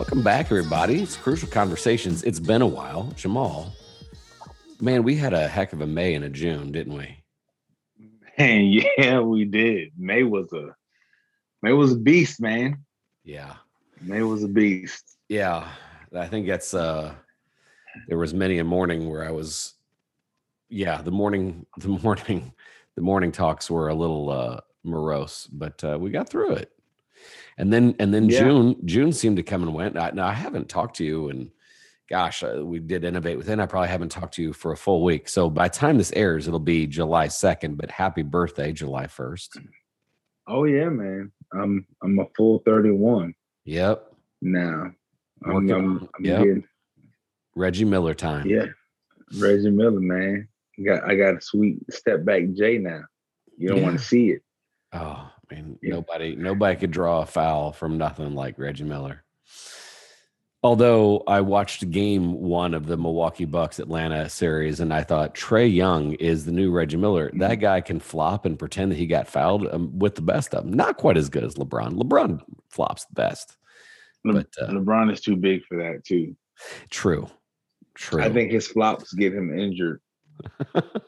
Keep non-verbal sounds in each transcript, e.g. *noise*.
Welcome back, everybody. It's Crucial Conversations. It's been a while. Jamal, man, we had a heck of a May and a June, didn't we? Man, *laughs* yeah, we did. May was a May was a beast, man. Yeah. May was a beast. Yeah. I think that's uh there was many a morning where I was yeah, the morning *laughs* the morning the morning talks were a little uh morose, but uh we got through it. And then and then Yeah. June June seemed to come and went. I, now I haven't talked to you and gosh, uh, we did innovate within. I probably haven't talked to you for a full week. So by the time this airs, it'll be July 2nd, but happy birthday, July 1st. Oh yeah, man. I'm I'm a full 31 Yep. now. I'm, Working I'm, I'm yep. getting Reggie Miller time. yeah. Reggie Miller, man. Got I got a sweet step back J now. You don't want to see it. Oh, I mean, Yeah. nobody nobody could draw a foul from nothing like Reggie Miller. Although I watched game one of the Milwaukee Bucks Atlanta series and I thought Trae Young is the new Reggie Miller. That Mm-hmm. guy can flop and pretend that he got fouled um, with the best of them. Not quite as good as LeBron. LeBron flops the best. Le- But, uh, LeBron is too big for that too. True. True. I think his flops get him injured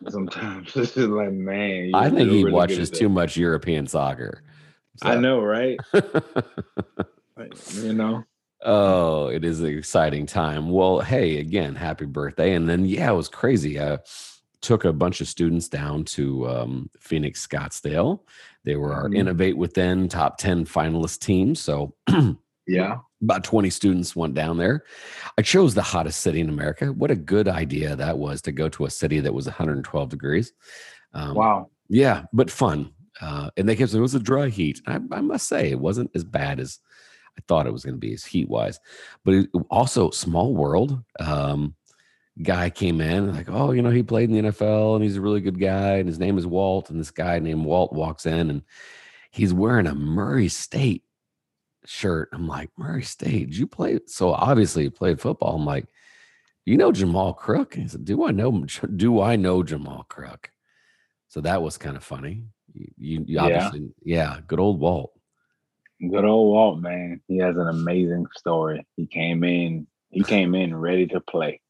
sometimes. *laughs* It's just like, man, I think he really watches too much European soccer. I know, right? *laughs* Like, you know. Oh, it is an exciting time. Well, hey, again, happy birthday. And then, yeah, it was crazy. I took a bunch of students down to um, Phoenix Scottsdale. They were our Mhm. Innovate Within top 10 finalist team. So Yeah. About 20 students went down there. I chose the hottest city in America. What a good idea that was to go to a city that was 112 degrees. Um, Wow. yeah, but fun. Uh, and they kept saying it was a dry heat. I, I must say, it wasn't as bad as I thought it was going to be, as heat wise. But it, also, small world. Um, guy came in like, oh, you know, he played in the NFL and he's a really good guy, and his name is Walt. And this guy named Walt walks in and he's wearing a Murray State shirt. I'm like, Murray State, you play? So obviously, he played football. I'm like, you know Jamal Crook? He said, do I know? *laughs* Do I know Jamal Crook? So that was kind of funny. You, you you Yeah. obviously, yeah, good old Walt. Good old Walt, man. He has an amazing story. He came in, he came in ready to play.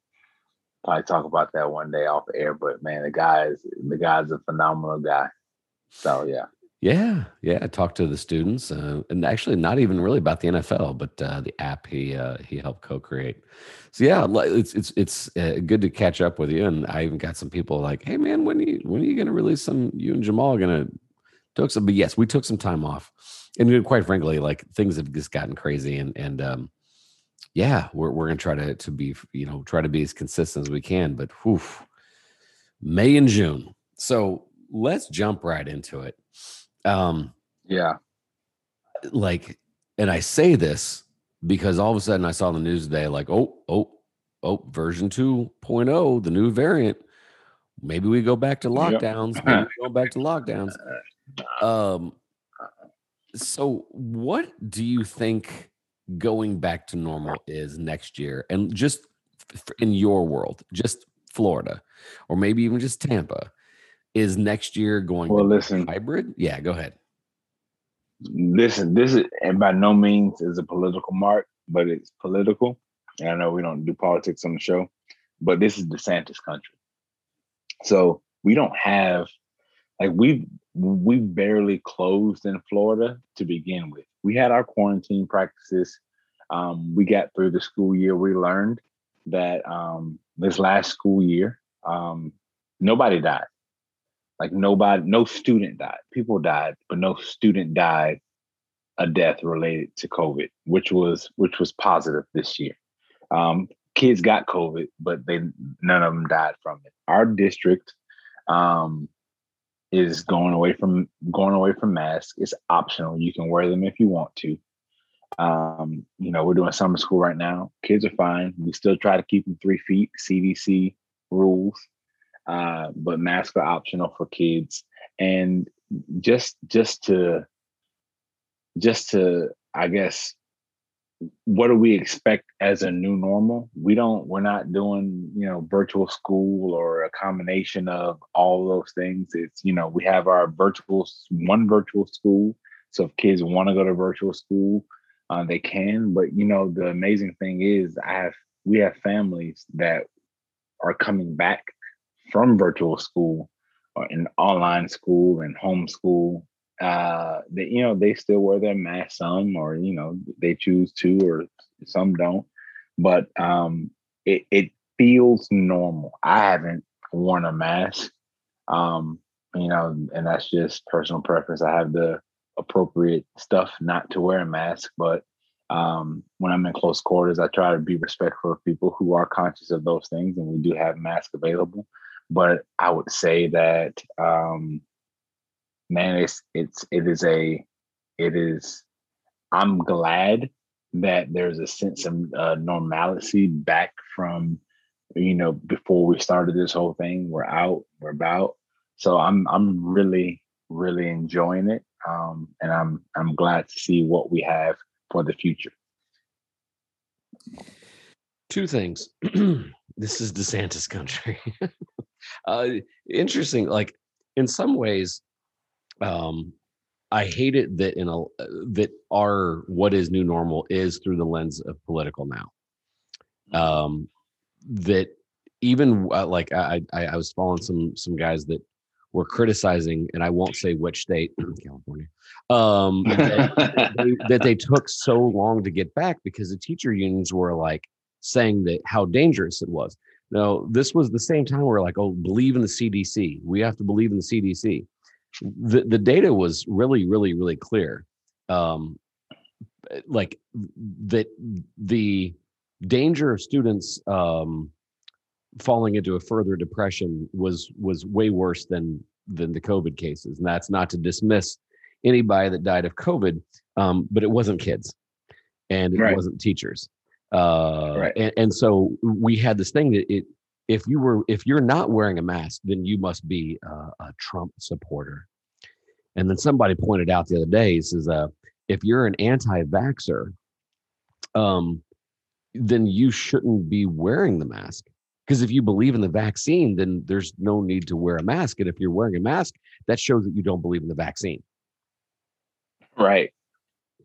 Probably talk about that one day off air, but man, the guy is the guy's a phenomenal guy. So yeah. Yeah, yeah. I talked to the students, uh, and actually, not even really about the NFL, but uh, the app he uh, he helped co-create. So yeah, it's it's it's uh, good to catch up with you. And I even got some people like, "Hey man, when are you when are you going to release some? You and Jamal are going to took some?" But yes, we took some time off, and quite frankly, like things have just gotten crazy, and and um, yeah, we're we're going to try to to be you know try to be as consistent as we can. But whew, May and June. So let's jump right into it. Um, Yeah. like and i say this because all of a sudden i saw the news today like oh oh oh version 2.0 the new variant. Maybe we go back to Yep. lockdowns. Maybe we go back to lockdowns. *laughs* Um so what do you think going back to normal is next year? And just in your world just florida or maybe even just tampa is next year going Well, to be listen, hybrid yeah go ahead listen, this is and by no means is a political mark, but it's political. And I know we don't do politics on the show, but this is DeSantis country. So we don't have like we we barely closed in Florida to begin with. We had our quarantine practices. Um, we got through the school year. We learned that um, this last school year, um, nobody died. Like nobody, no student died. People died, but no student died a death related to COVID, which was which was positive this year. Um, kids got COVID, but they none of them died from it. Our district um, is going away from going away from masks. It's optional. You can wear them if you want to. Um, you know, we're doing summer school right now. Kids are fine. We still try to keep them three feet, CDC rules, uh, but masks are optional for kids. And just just to just to, I guess, what do we expect as a new normal? We don't, we're not doing, you know, virtual school or a combination of all those things. It's, you know, we have our virtual, one virtual school. So if kids want to go to virtual school, uh, they can. But you know, the amazing thing is, I have we have families that are coming back from virtual school or in online school and homeschool. Uh, that you know they still wear their mask some, or you know they choose to, or some don't. But um, it it feels normal. I haven't worn a mask. Um, you know, and that's just personal preference. I have the appropriate stuff not to wear a mask, but um, when I'm in close quarters, I try to be respectful of people who are conscious of those things, and we do have masks available. But I would say that, um, man, it's it's it is a it is. I'm glad that there's a sense of uh, normalcy back from you know before we started this whole thing. We're out, we're about. So I'm I'm really really enjoying it, um, and I'm I'm glad to see what we have for the future. Two things. *clears throat* this is DeSantis country. *laughs* uh, interesting. Like in some ways, um, I hate it that in a that our what is new normal is through the lens of political now. Mm-hmm. Um, that even uh, like I, I I was following some some guys that were criticizing, and I won't say which state, *clears throat* California, um, *laughs* that, they, that they took so long to get back because the teacher unions were like saying that how dangerous it was. Now, this was the same time we're like, oh, believe in the CDC. We have to believe in the CDC. The, the data was really, really, really clear. Um, like that the danger of students um, falling into a further depression was was way worse than than the COVID cases, and that's not to dismiss anybody that died of COVID, um, but it wasn't kids, and it right. wasn't teachers, uh, right. and, and so we had this thing that it if you were if you're not wearing a mask, then you must be uh, a Trump supporter. And then somebody pointed out the other day, says, uh, if you're an anti-vaxer, um, then you shouldn't be wearing the mask. Because if you believe in the vaccine, then there's no need to wear a mask. And if you're wearing a mask, that shows that you don't believe in the vaccine. Right.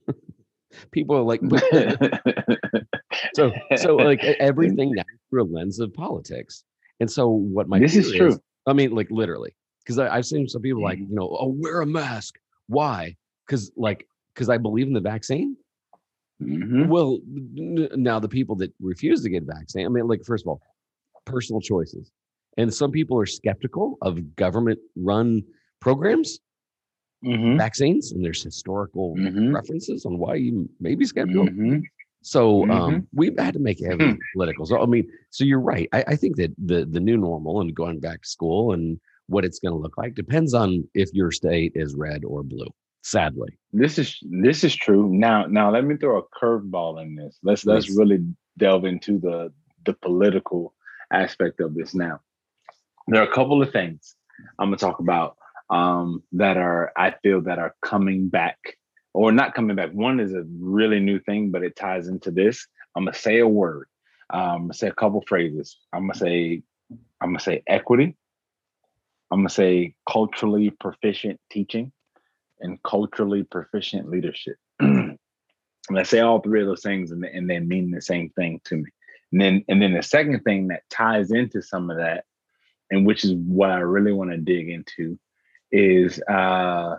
*laughs* People are like, *laughs* so so *laughs* like everything now through a lens of politics. And so what my this is true. Is, I mean, like literally, because I've seen some people like, mm-hmm. you know, oh, wear a mask. Why? Because like, because I believe in the vaccine. Mm-hmm. Well, n- now the people that refuse to get vaccine, I mean, like, first of all, personal choices. And some people are skeptical of government run programs, mm-hmm. vaccines, and there's historical mm-hmm. references on why you may be skeptical. Mm-hmm. So um, mm-hmm. we've had to make everything hmm. political. So I mean, so you're right. I, I, think that the the new normal and going back to school and what it's going to look like depends on if your state is red or blue. Sadly, this is this is true. Now, now let me throw a curveball in this. Let's let's really delve into the the political aspect of this now. There are a couple of things I'm gonna talk about um, that are I feel that are coming back or not coming back. One is a really new thing, but it ties into this. I'm gonna say a word. Um, say a couple phrases. I'm gonna say I'm gonna say equity. I'm gonna say culturally proficient teaching and culturally proficient leadership. *clears throat* And gonna say all three of those things and, and they mean the same thing to me. And then and then the second thing that ties into some of that, and which is what I really want to dig into, is uh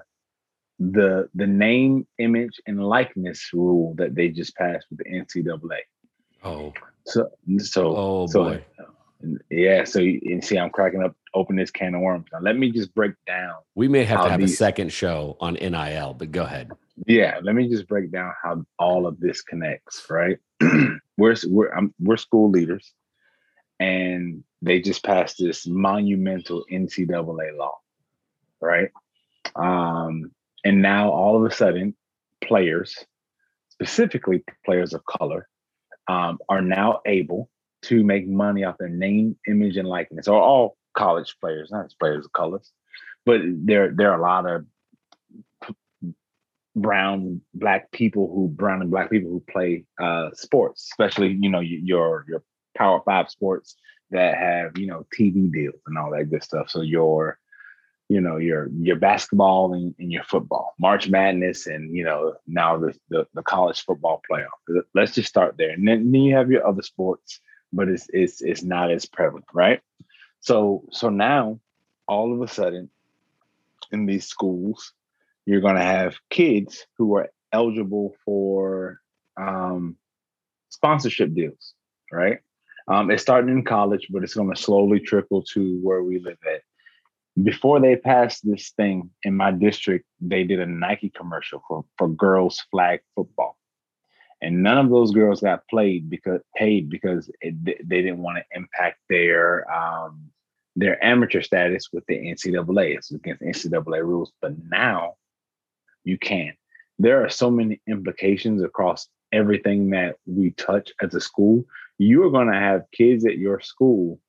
the the name, image, and likeness rule that they just passed with the NCAA. Oh. So so oh so, boy. Yeah, so you, you, see, I'm cracking up, open this can of worms. Now, let me just break down. We may have to have these, a second show on NIL, but go ahead. Yeah, let me just break down how all of this connects. Right, *clears throat* we're we're I'm, we're school leaders, and they just passed this monumental NCAA law, right? Um, and now all of a sudden, players, specifically players of color, um, are now able to make money off their name, image, and likeness, or all college players, not just players of colors, but there there are a lot of brown black people who brown and black people who play uh, sports, especially you know your your Power Five sports that have you know TV deals and all that good stuff. So your you know your your basketball and, and, your football march madness and you know now the, the, the college football playoff. Let's just start there. And then, then you have your other sports but it's it's it's not as prevalent right? So so now all of a sudden in these schools you're going to have kids who are eligible for um, sponsorship deals right? Um, it's starting in college but it's going to slowly trickle to where we live at before they passed this thing in my district, they did a Nike commercial for, for girls flag football. And none of those girls got played because paid because it, they didn't want to impact their um, their amateur status with the NCAA. It's against NCAA rules, but now you can. There are so many implications across everything that we touch as a school. You are going to have kids at your school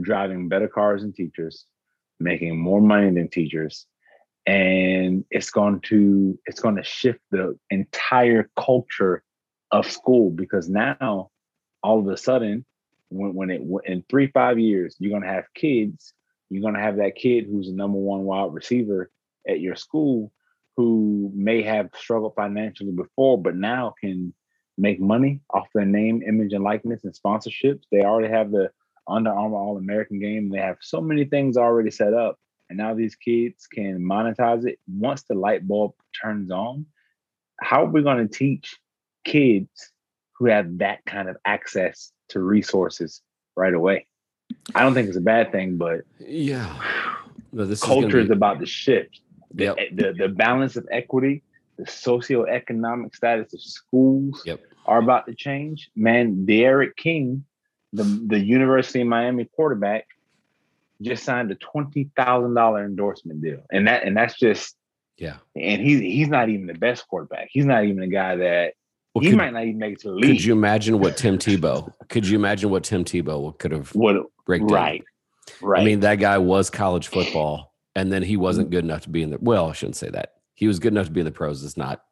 driving better cars and teachers, making more money than teachers. And it's going to it's going to shift the entire culture of school because now all of a sudden when, when it in three five years you're going to have kids you're going to have that kid who's the number one wide receiver at your school who may have struggled financially before but now can make money off their name image and likeness and sponsorships. They already have the under Armour All American game. They have so many things already set up. And now these kids can monetize it. Once the light bulb turns on, how are we going to teach kids who have that kind of access to resources right away? I don't think it's a bad thing, but yeah, no, this culture is, be... is about to shift. The, yep. the, the balance of equity, the socioeconomic status of schools yep. are about to change. Man, D'Eriq King the the University of Miami quarterback just signed a twenty thousand dollar endorsement deal, and that and that's just yeah. And he's he's not even the best quarterback. He's not even a guy that well, he could, might not even make it to the league. Could you imagine what Tim Tebow? could you imagine what Tim Tebow could have what right in? right? I mean, that guy was college football, and then he wasn't good enough to be in the. Well, I shouldn't say that. He was good enough to be in the pros. It's not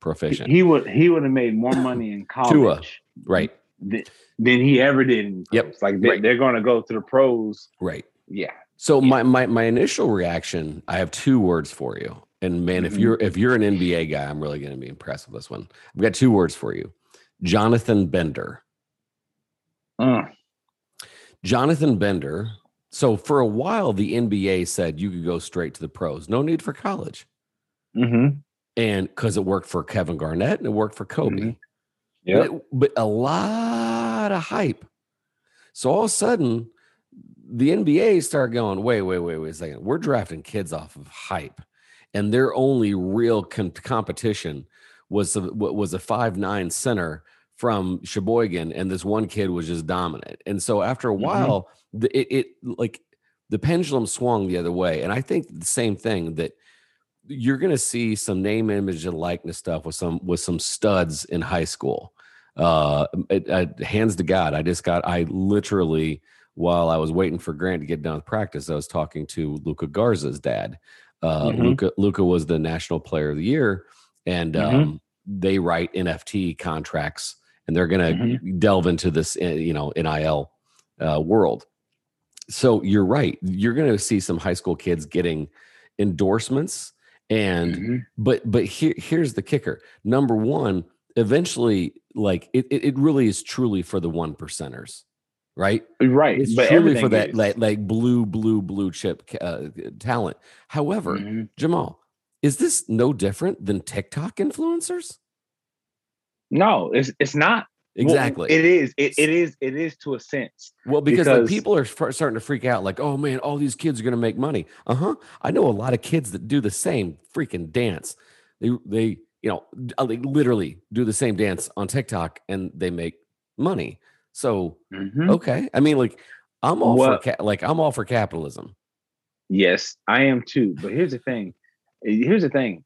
proficient. He would he would have made more money in college. Tua, right? Than, than he ever did. In yep. Like they, right. they're going to go to the pros. Right. Yeah. So yeah. my, my my initial reaction, I have two words for you. And man, mm-hmm. if you're if you're an NBA guy, I'm really going to be impressed with this one. I've got two words for you. Jonathan Bender. Mm. Jonathan Bender. So for a while, the NBA said you could go straight to the pros, no need for college. Mm-hmm. And because it worked for Kevin Garnett and it worked for Kobe. Mm-hmm. But, but, a lot of hype. So all of a sudden, the NBA started going, wait, wait, wait, wait a second. We're drafting kids off of hype. And their only real competition was a, was a five nine center from Sheboygan, and this one kid was just dominant. And so after a mm-hmm. while, the, it, it like the pendulum swung the other way. And I think the same thing that – you're going to see some name, image, and likeness stuff with some with some studs in high school. Uh, it, hands to God, I just got I literally while I was waiting for Grant to get done with practice, I was talking to Luka Garza's dad. Uh, mm-hmm. Luka Luka was the national player of the year, and mm-hmm. um, they write NFT contracts, and they're going to mm-hmm. delve into this, eh, you know, NIL uh, world. So you're right. You're going to see some high school kids getting endorsements and mm-hmm. but but here here's the kicker. Number one, eventually, like it, it, it really is truly for the one percenters, right? Right. It's but truly for that like, like blue, blue, blue chip uh, talent. However, mm-hmm. Jamal, is this no different than TikTok influencers? No, it's it's not. Exactly. Well, it is. It, it is. It is to a sense. Well, because, because people are starting to freak out, like, oh man, all these kids are going to make money. Uh huh. I know a lot of kids that do the same freaking dance. They they you know uh, literally do the same dance on TikTok and they make money. So mm-hmm. okay, I mean, like I'm all well, for ca- like I'm all for capitalism. Yes, I am too. But here's the thing. Here's the thing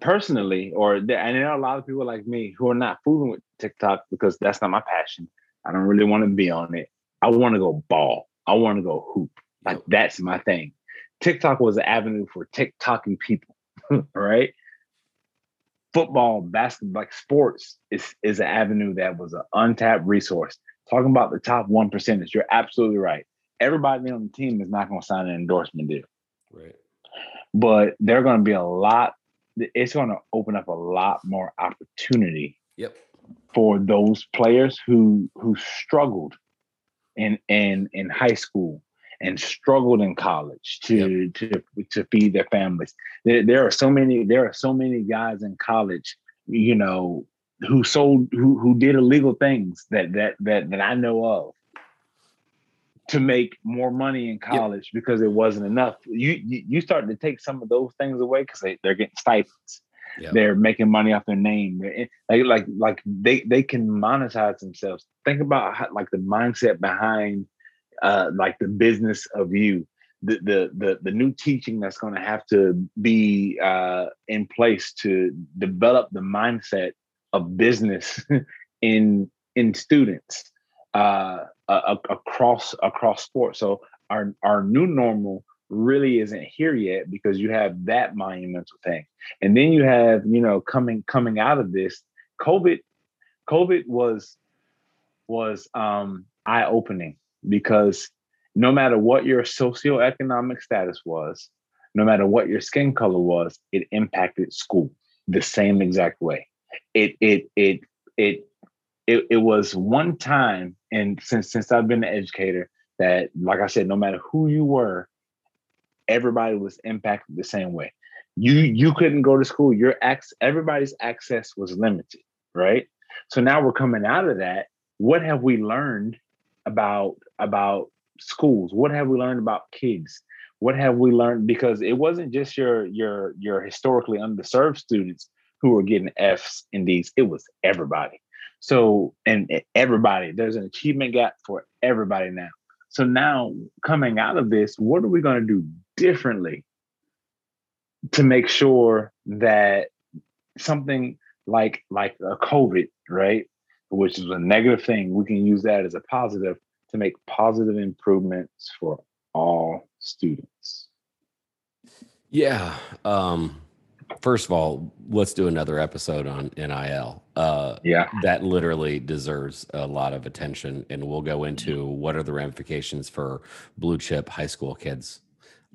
personally, or and there are a lot of people like me who are not fooling with TikTok because that's not my passion. I don't really want to be on it. I want to go ball. I want to go hoop. Like that's my thing. TikTok was an avenue for TikToking people, *laughs* right? Football, basketball, like sports is is an avenue that was an untapped resource. Talking about the top one percenters, you're absolutely right. Everybody on the team is not going to sign an endorsement deal. Right. But they're going to be a lot. It's going to open up a lot more opportunity. Yep. For those players who who struggled in in in high school and struggled in college to yep. to to feed their families. There, there are so many there are so many guys in college, you know, who sold who who did illegal things that that that that I know of to make more money in college yep. because it wasn't enough. You you, you start to take some of those things away because they, they're getting stipends. Yep. They're making money off their name. Like, like like they they can monetize themselves. Think about how, like the mindset behind uh like the business of you. The, the the the new teaching that's going to have to be uh, in place to develop the mindset of business *laughs* in in students uh, across across sports. So our our new normal really isn't here yet because you have that monumental thing, and then you have you know coming coming out of this COVID. COVID was was um, eye opening because no matter what your socioeconomic status was, no matter what your skin color was, it impacted school the same exact way. It it it it it, it was one time and since since I've been an educator that like I said, no matter who you were, everybody was impacted the same way. You you couldn't go to school, your access everybody's access was limited, right? So now we're coming out of that. What have we learned about about schools? What have we learned about kids? What have we learned? Because it wasn't just your your your historically underserved students who were getting F's and D's. It was everybody. So, and eh, everybody, there's an achievement gap for everybody now. So now coming out of this, what are we going to do differently to make sure that something like like a COVID, right, which is a negative thing, we can use that as a positive to make positive improvements for all students. Yeah. Um, first of all, let's do another episode on NIL. Uh, yeah, that literally deserves a lot of attention, and we'll go into what are the ramifications for blue chip high school kids.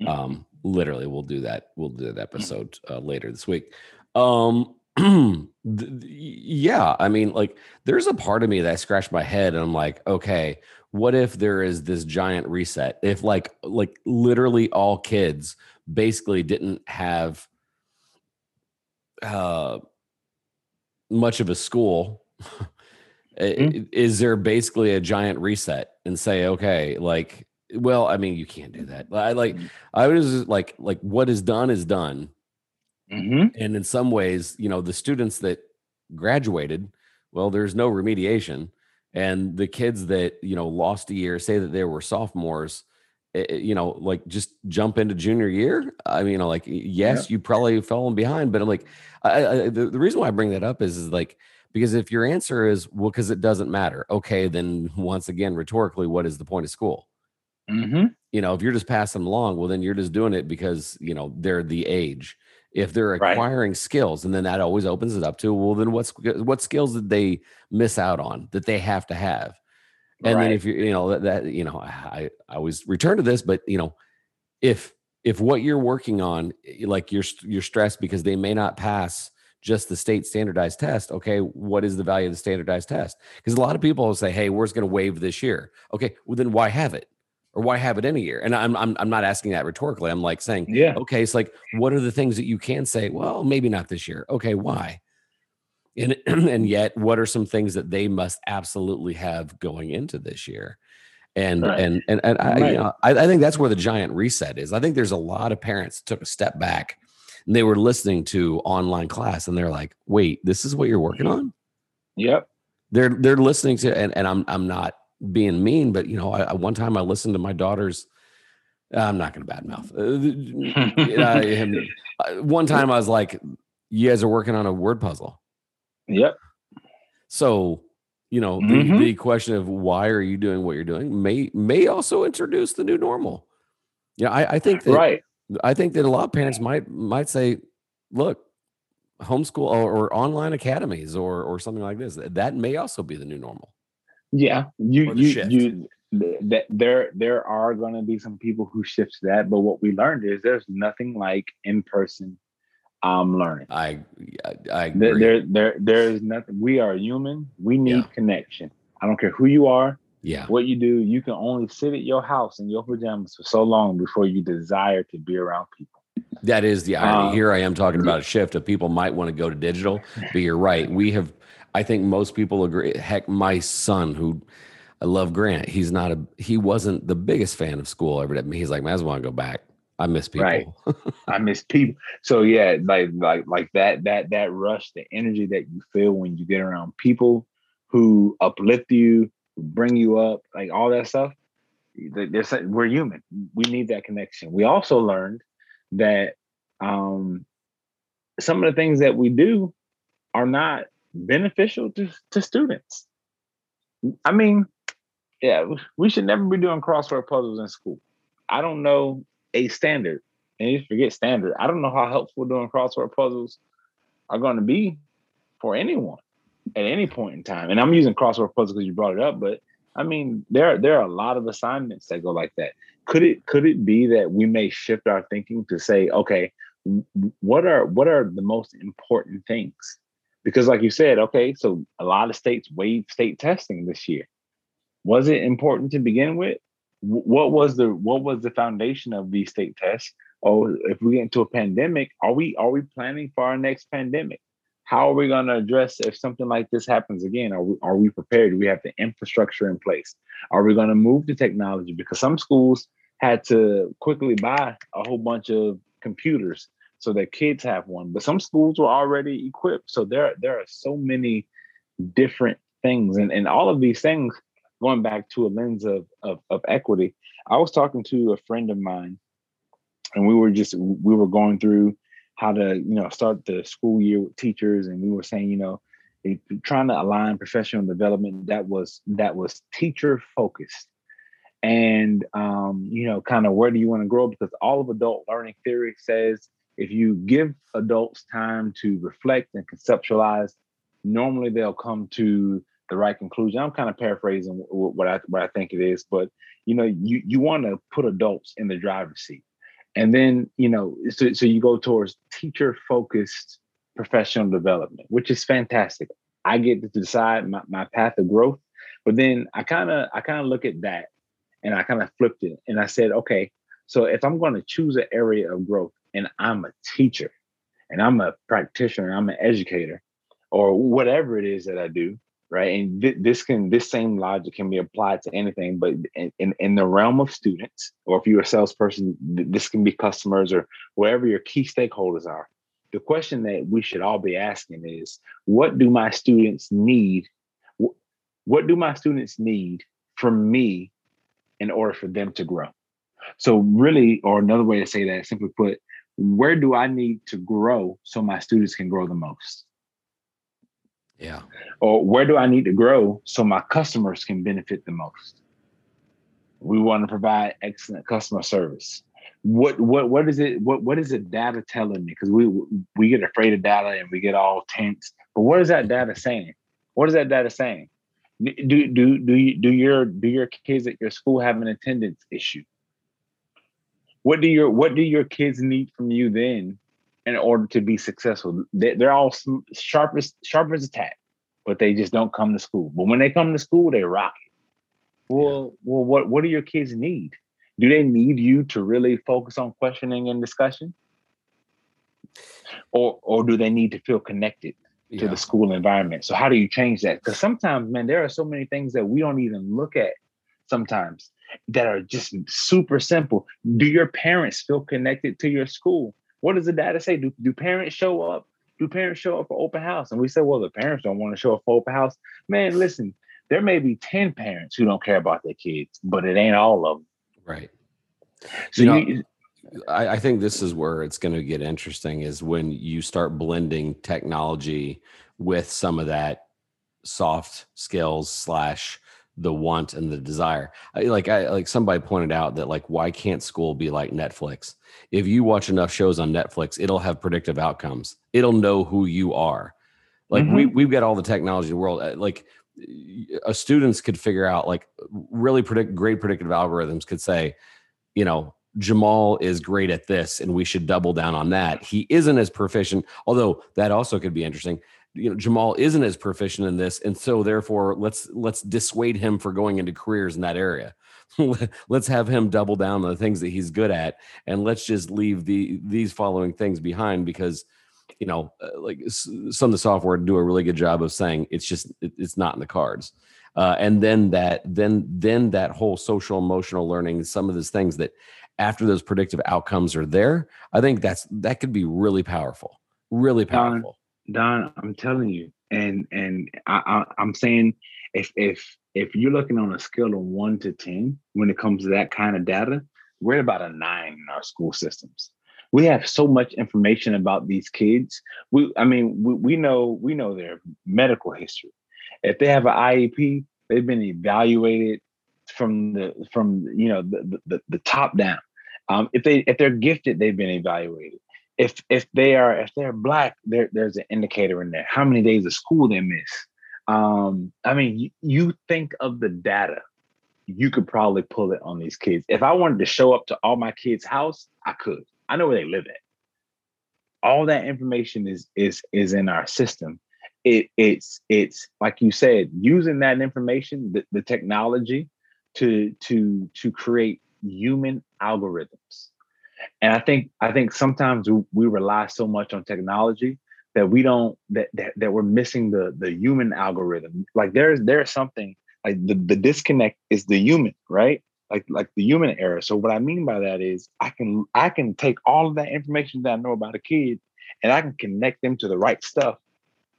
Mm-hmm. Um, literally, we'll do that. We'll do that episode uh, later this week. Um, *clears throat* yeah, I mean, like, there's a part of me that I scratch my head, and I'm like, okay, what if there is this giant reset? If like, like, literally all kids basically didn't have uh, much of a school, *laughs* mm-hmm. is there basically a giant reset and say, okay, like, well, I mean, you can't do that. I like, mm-hmm. I was like, like what is done is done. Mm-hmm. And in some ways, you know, the students that graduated, well, there's no remediation. And the kids that, you know, lost a year, say that they were sophomores, Eh, eh, you know, like just jump into junior year. I mean, like, yes, yeah. you probably fell behind, but I'm like, I, I, the, the reason why I bring that up is, is like, because if your answer is, well, because it doesn't matter. Okay. Then once again, rhetorically, what is the point of school? Mm-hmm. You know, if you're just passing along, well, then you're just doing it because, you know, they're the age. If they're acquiring right. skills, and then that always opens it up to, well, then what's what skills did they miss out on that they have to have? And right. then if you you know that, that you know I I always return to this, but you know if if what you're working on eh, like you're you're stressed because they may not pass just the state standardized test okay what is the value of the standardized test because a lot of people will say hey we're just going to waive this year okay well then why have it or why have it any year? And I'm, I'm i'm not asking that rhetorically. I'm like saying yeah. Okay it's like what are the things that you can say? Well maybe not this year. Okay why? And *clears throat* and yet what are some things that they must absolutely have going into this year? And right. and and, and I, right. you know, I, I think that's where the giant reset is. I think there's a lot of parents took a step back and they were listening to online class and they're like wait this is what you're working on? Yep. They're they're listening to and, and i'm i'm not being mean but you know I, one time i listened to my daughter's i'm not going to badmouth uh, uh, one *laughs* time i was like you guys are working on a word puzzle Yep. So, you know, mm-hmm. the, the question of why are you doing what you're doing may may also introduce the new normal. Yeah, I, I think that right. I think that a lot of parents might might say, look, homeschool or, or online academies or or something like this. That may also be the new normal. Yeah, you you shift. you that there there are going to be some people who shift to that but what we learned is there's nothing like in person um learning I I agree. there, there there there is nothing we are human we need Yeah. connection i don't care who you are yeah. what you do you can only sit at your house in your pajamas for so long before you desire to be around people That is the irony. Um, Here I am talking about a shift of people might want to go to digital, but you're right. We have, I think most people agree. Heck, my son, who I love Grant, he's not a, he wasn't the biggest fan of school ever. He's like, man, I just want to go back. I miss people. Right. I miss people. So yeah, like like like that that that rush, the energy that you feel when you get around people who uplift you, who bring you up, like all that stuff. We're human. We need that connection. We also learned that um, some of the things that we do are not beneficial to, to students. I mean, yeah, we should never be doing crossword puzzles in school. I don't know a standard, and you forget standard. I don't know how helpful doing crossword puzzles are going to be for anyone at any point in time. And I'm using crossword puzzles because you brought it up, but I mean, there there are a lot of assignments that go like that. Could it could it be that we may shift our thinking to say, okay, what are what are the most important things? Because, like you said, okay, so a lot of states waived state testing this year. Was it important to begin with? What was the what was the foundation of these state tests? Oh, if we get into a pandemic, are we are we planning for our next pandemic? How are we going to address if something like this happens again? Are we are we prepared? Do we have the infrastructure in place? Are we going to move to technology? Because some schools had to quickly buy a whole bunch of computers so that kids have one, but some schools were already equipped. So there there are so many different things, and and all of these things going back to a lens of of, of equity. I was talking to a friend of mine, and we were just we were going through how to you know start the school year with teachers and we were saying you know trying to align professional development that was that was teacher focused and um, you know kind of where do you want to grow because all of adult learning theory says if you give adults time to reflect and conceptualize normally they'll come to the right conclusion. I'm kind of paraphrasing wh- wh- what i what i think it is but you know you you want to put adults in the driver's seat. And then you know so, so you go towards teacher focused professional development which is fantastic. I get to decide my, my path of growth but then i kind of i kind of look at that and i kind of flipped it and i said okay so if i'm going to choose an area of growth and i'm a teacher and i'm a practitioner and i'm an educator or whatever it is that i do right? And th- this can this same logic can be applied to anything but in, in, in the realm of students or if you're a salesperson th- this can be customers or wherever your key stakeholders are. The question that we should all be asking is what do my students need Wh- what do my students need from me in order for them to grow? So really or another way to say that simply put where do i need to grow so my students can grow the most Yeah. or where do I need to grow so my customers can benefit the most? We want to provide excellent customer service. What what what is it? What what is the data telling me? Because we we get afraid of data and we get all tense. But what is that data saying? What is that data saying? Do do do you, do your do your kids at your school have an attendance issue? What do your what do your kids need from you then in order to be successful? They, they're all sm- sharp as sharp as a tack but they just don't come to school. But when they come to school, they rock it. Well, well, what what do your kids need? Do they need you to really focus on questioning and discussion, or or do they need to feel connected to Yeah. the school environment? So how do you change that? Because sometimes, man, there are so many things that we don't even look at. Sometimes that are just super simple. Do your parents feel connected to your school? What does the data say? Do, do parents show up? Do parents show up for open house? And we say, well, the parents don't want to show up for open house. Man, listen, there may be 10 parents who don't care about their kids, but it ain't all of them. Right. So You know, you, I, I think this is where it's going to get interesting is when you start blending technology with some of that soft skills slash the want and the desire. I, like I like somebody pointed out that like why can't school be like Netflix? If you watch enough shows on Netflix, it'll have predictive outcomes. It'll know who you are. Like we we've got all the technology in the world. Uh, Like a students could figure out like really predict great predictive algorithms could say, you know, Jamal is great at this and we should double down on that. He isn't as proficient, although that also could be interesting. You know, Jamal isn't as proficient in this, and so therefore let's let's dissuade him for going into careers in that area. *laughs* let's have him double down on the things that he's good at, and let's just leave the these following things behind because you know, uh, like some of the software do a really good job of saying it's just it, it's not in the cards. Uh, and then that then then that whole social emotional learning, some of those things that after those predictive outcomes are there, I think that's that could be really powerful, really powerful. Don, I'm telling you, and and I, I, I'm saying if if if you're looking on a scale of one to ten when it comes to that kind of data, we're about a nine in our school systems we have so much information about these kids. We, I mean, we, we know we know their medical history. If they have an IEP, they've been evaluated from the from you know the the, the top down. Um, if they if they're gifted, they've been evaluated. If if they are if they're black, there, there's an indicator in there. How many days of school they miss. Um, I mean, you, you think of the data you could probably pull it on these kids. If I wanted to show up to all my kids' house, I could. I know where they live at. All that information is is is in our system. It it's it's like you said, using that information, the, the technology to to to create human algorithms. And I think I think sometimes we, rely so much on technology that we don't that, that that we're missing the the human algorithm. Like there's there's something like the, the disconnect is the human, right? like like the human error. So what I mean by that is I can I can take all of that information that I know about a kid and I can connect them to the right stuff.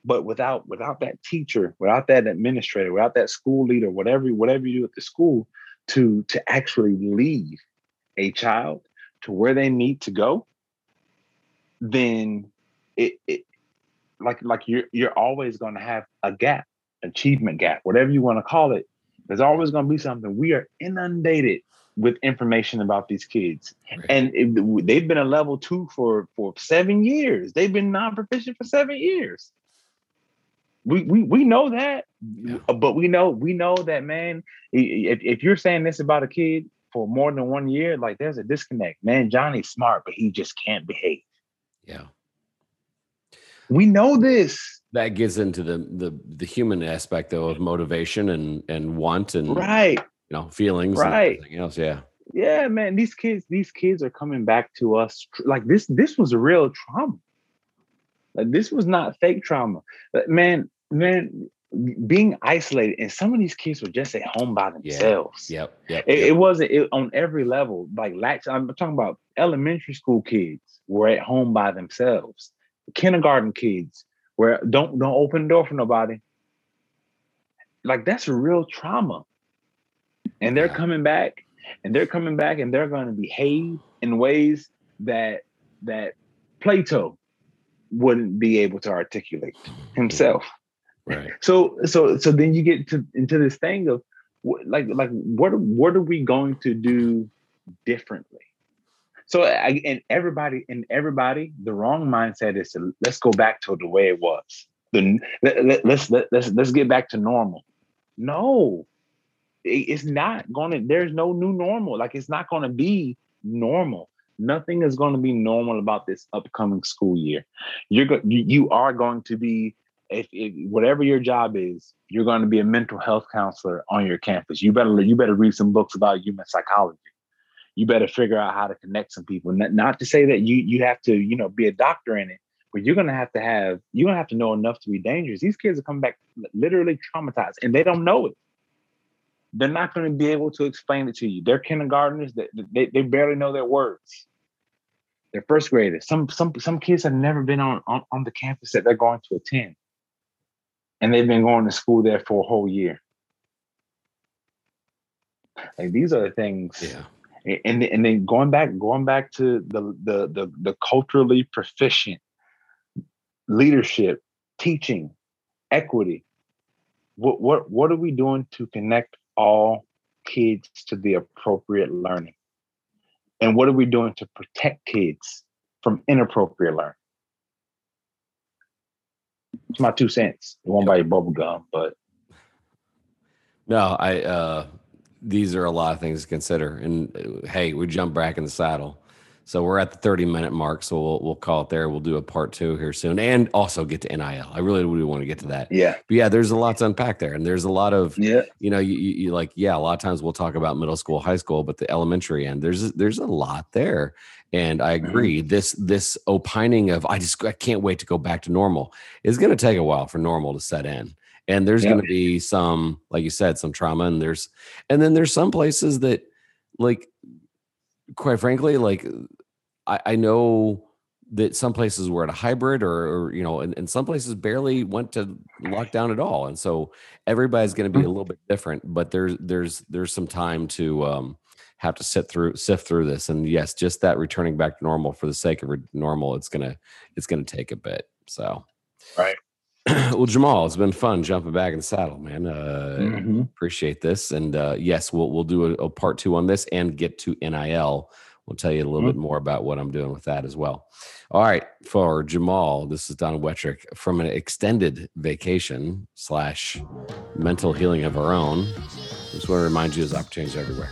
But without without that teacher, without that administrator, without that school leader, whatever whatever you do at the school to to actually lead a child to where they need to go, then it, it like like you're you're always going to have a gap, achievement gap, whatever you want to call it, there's always going to be something. We are inundated with information about these kids, right. and it, they've been a level two for for seven years. They've been non proficient for seven years. We we we know that, yeah. but we know we know that man. If if you're saying this about a kid for more than one year, like there's a disconnect. Man, Johnny's smart, but he just can't behave. Yeah. We know this. That gets into the the the human aspect though of motivation and and want and right. you know feelings right. and everything else. Yeah. Yeah man these kids these kids are coming back to us like this this was real trauma. Like this was not fake trauma. But man man being isolated and some of these kids were just at home by themselves yeah. yep, yep, it, yep. it wasn't it, on every level like latch i'm talking about elementary school kids were at home by themselves kindergarten kids where don't don't open the door for nobody. Like that's a real trauma. And they're coming back and they're coming back and they're going to behave in ways that that Plato wouldn't be able to articulate himself. Right. So so so then you get to into this thing of like like what what are we going to do differently? So I, and everybody and everybody, the wrong mindset is to let's go back to the way it was. The let, let, let's let, let's let's get back to normal. No, it's not going to. There's no new normal. Like it's not going to be normal. Nothing is going to be normal about this upcoming school year. You're go, you are going to be if, if, whatever your job is, you're going to be a mental health counselor on your campus. You better you better read some books about human psychology you better figure out how to connect some people. Not, not to say that you you have to, you know, be a doctor in it, but you're gonna have to have you're gonna have to know enough to be dangerous. These kids are coming back literally traumatized and they don't know it. They're not going to be able to explain it to you. They're kindergartners that they, they barely know their words. They're first graders. Some some some kids have never been on, on, on the campus that they're going to attend. And they've been going to school there for a whole year. Like these are the things. Yeah. And and then going back going back to the the the, the culturally proficient leadership teaching equity. What what what are we doing to connect all kids to the appropriate learning? And what are we doing to protect kids from inappropriate learning it's my two cents it won't buy you bubble gum but No, I. uh These are a lot of things to consider, and uh, hey, we jump back in the saddle. So we're at the 30 minute mark. So we'll, we'll call it there. We'll do a part two here soon and also get to NIL. I really, really want to get to that. Yeah. But yeah, there's a lot to unpack there. And there's a lot of, Yeah. you know, you, you, like, yeah, a lot of times we'll talk about middle school, high school, but the elementary end, there's, there's a lot there. And I Mhm. agree. This, this opining of, I just, I can't wait to go back to normal is going to take a while for normal to set in. And there's Yep. going to be some, like you said, some trauma. And there's, and then there's some places that, like, quite frankly, like I, I know that some places were at a hybrid or, or you know, and, and some places barely went to lockdown at all. And so everybody's going to be a little bit different, but there's, there's, there's some time to, um, have to sit through, sift through this. And yes, just that returning back to normal for the sake of normal, it's going to, it's going to take a bit. So, Right. *clears throat* well, Jamal, it's been fun jumping back in the saddle, man. Uh, Mhm. appreciate this and uh yes we'll we'll do a, a part two on this and get to nil we'll tell you a little Mhm. bit more about what i'm doing with that as well all right for jamal this is don wettrick from an extended vacation slash mental healing of our own just want to remind you there's opportunities everywhere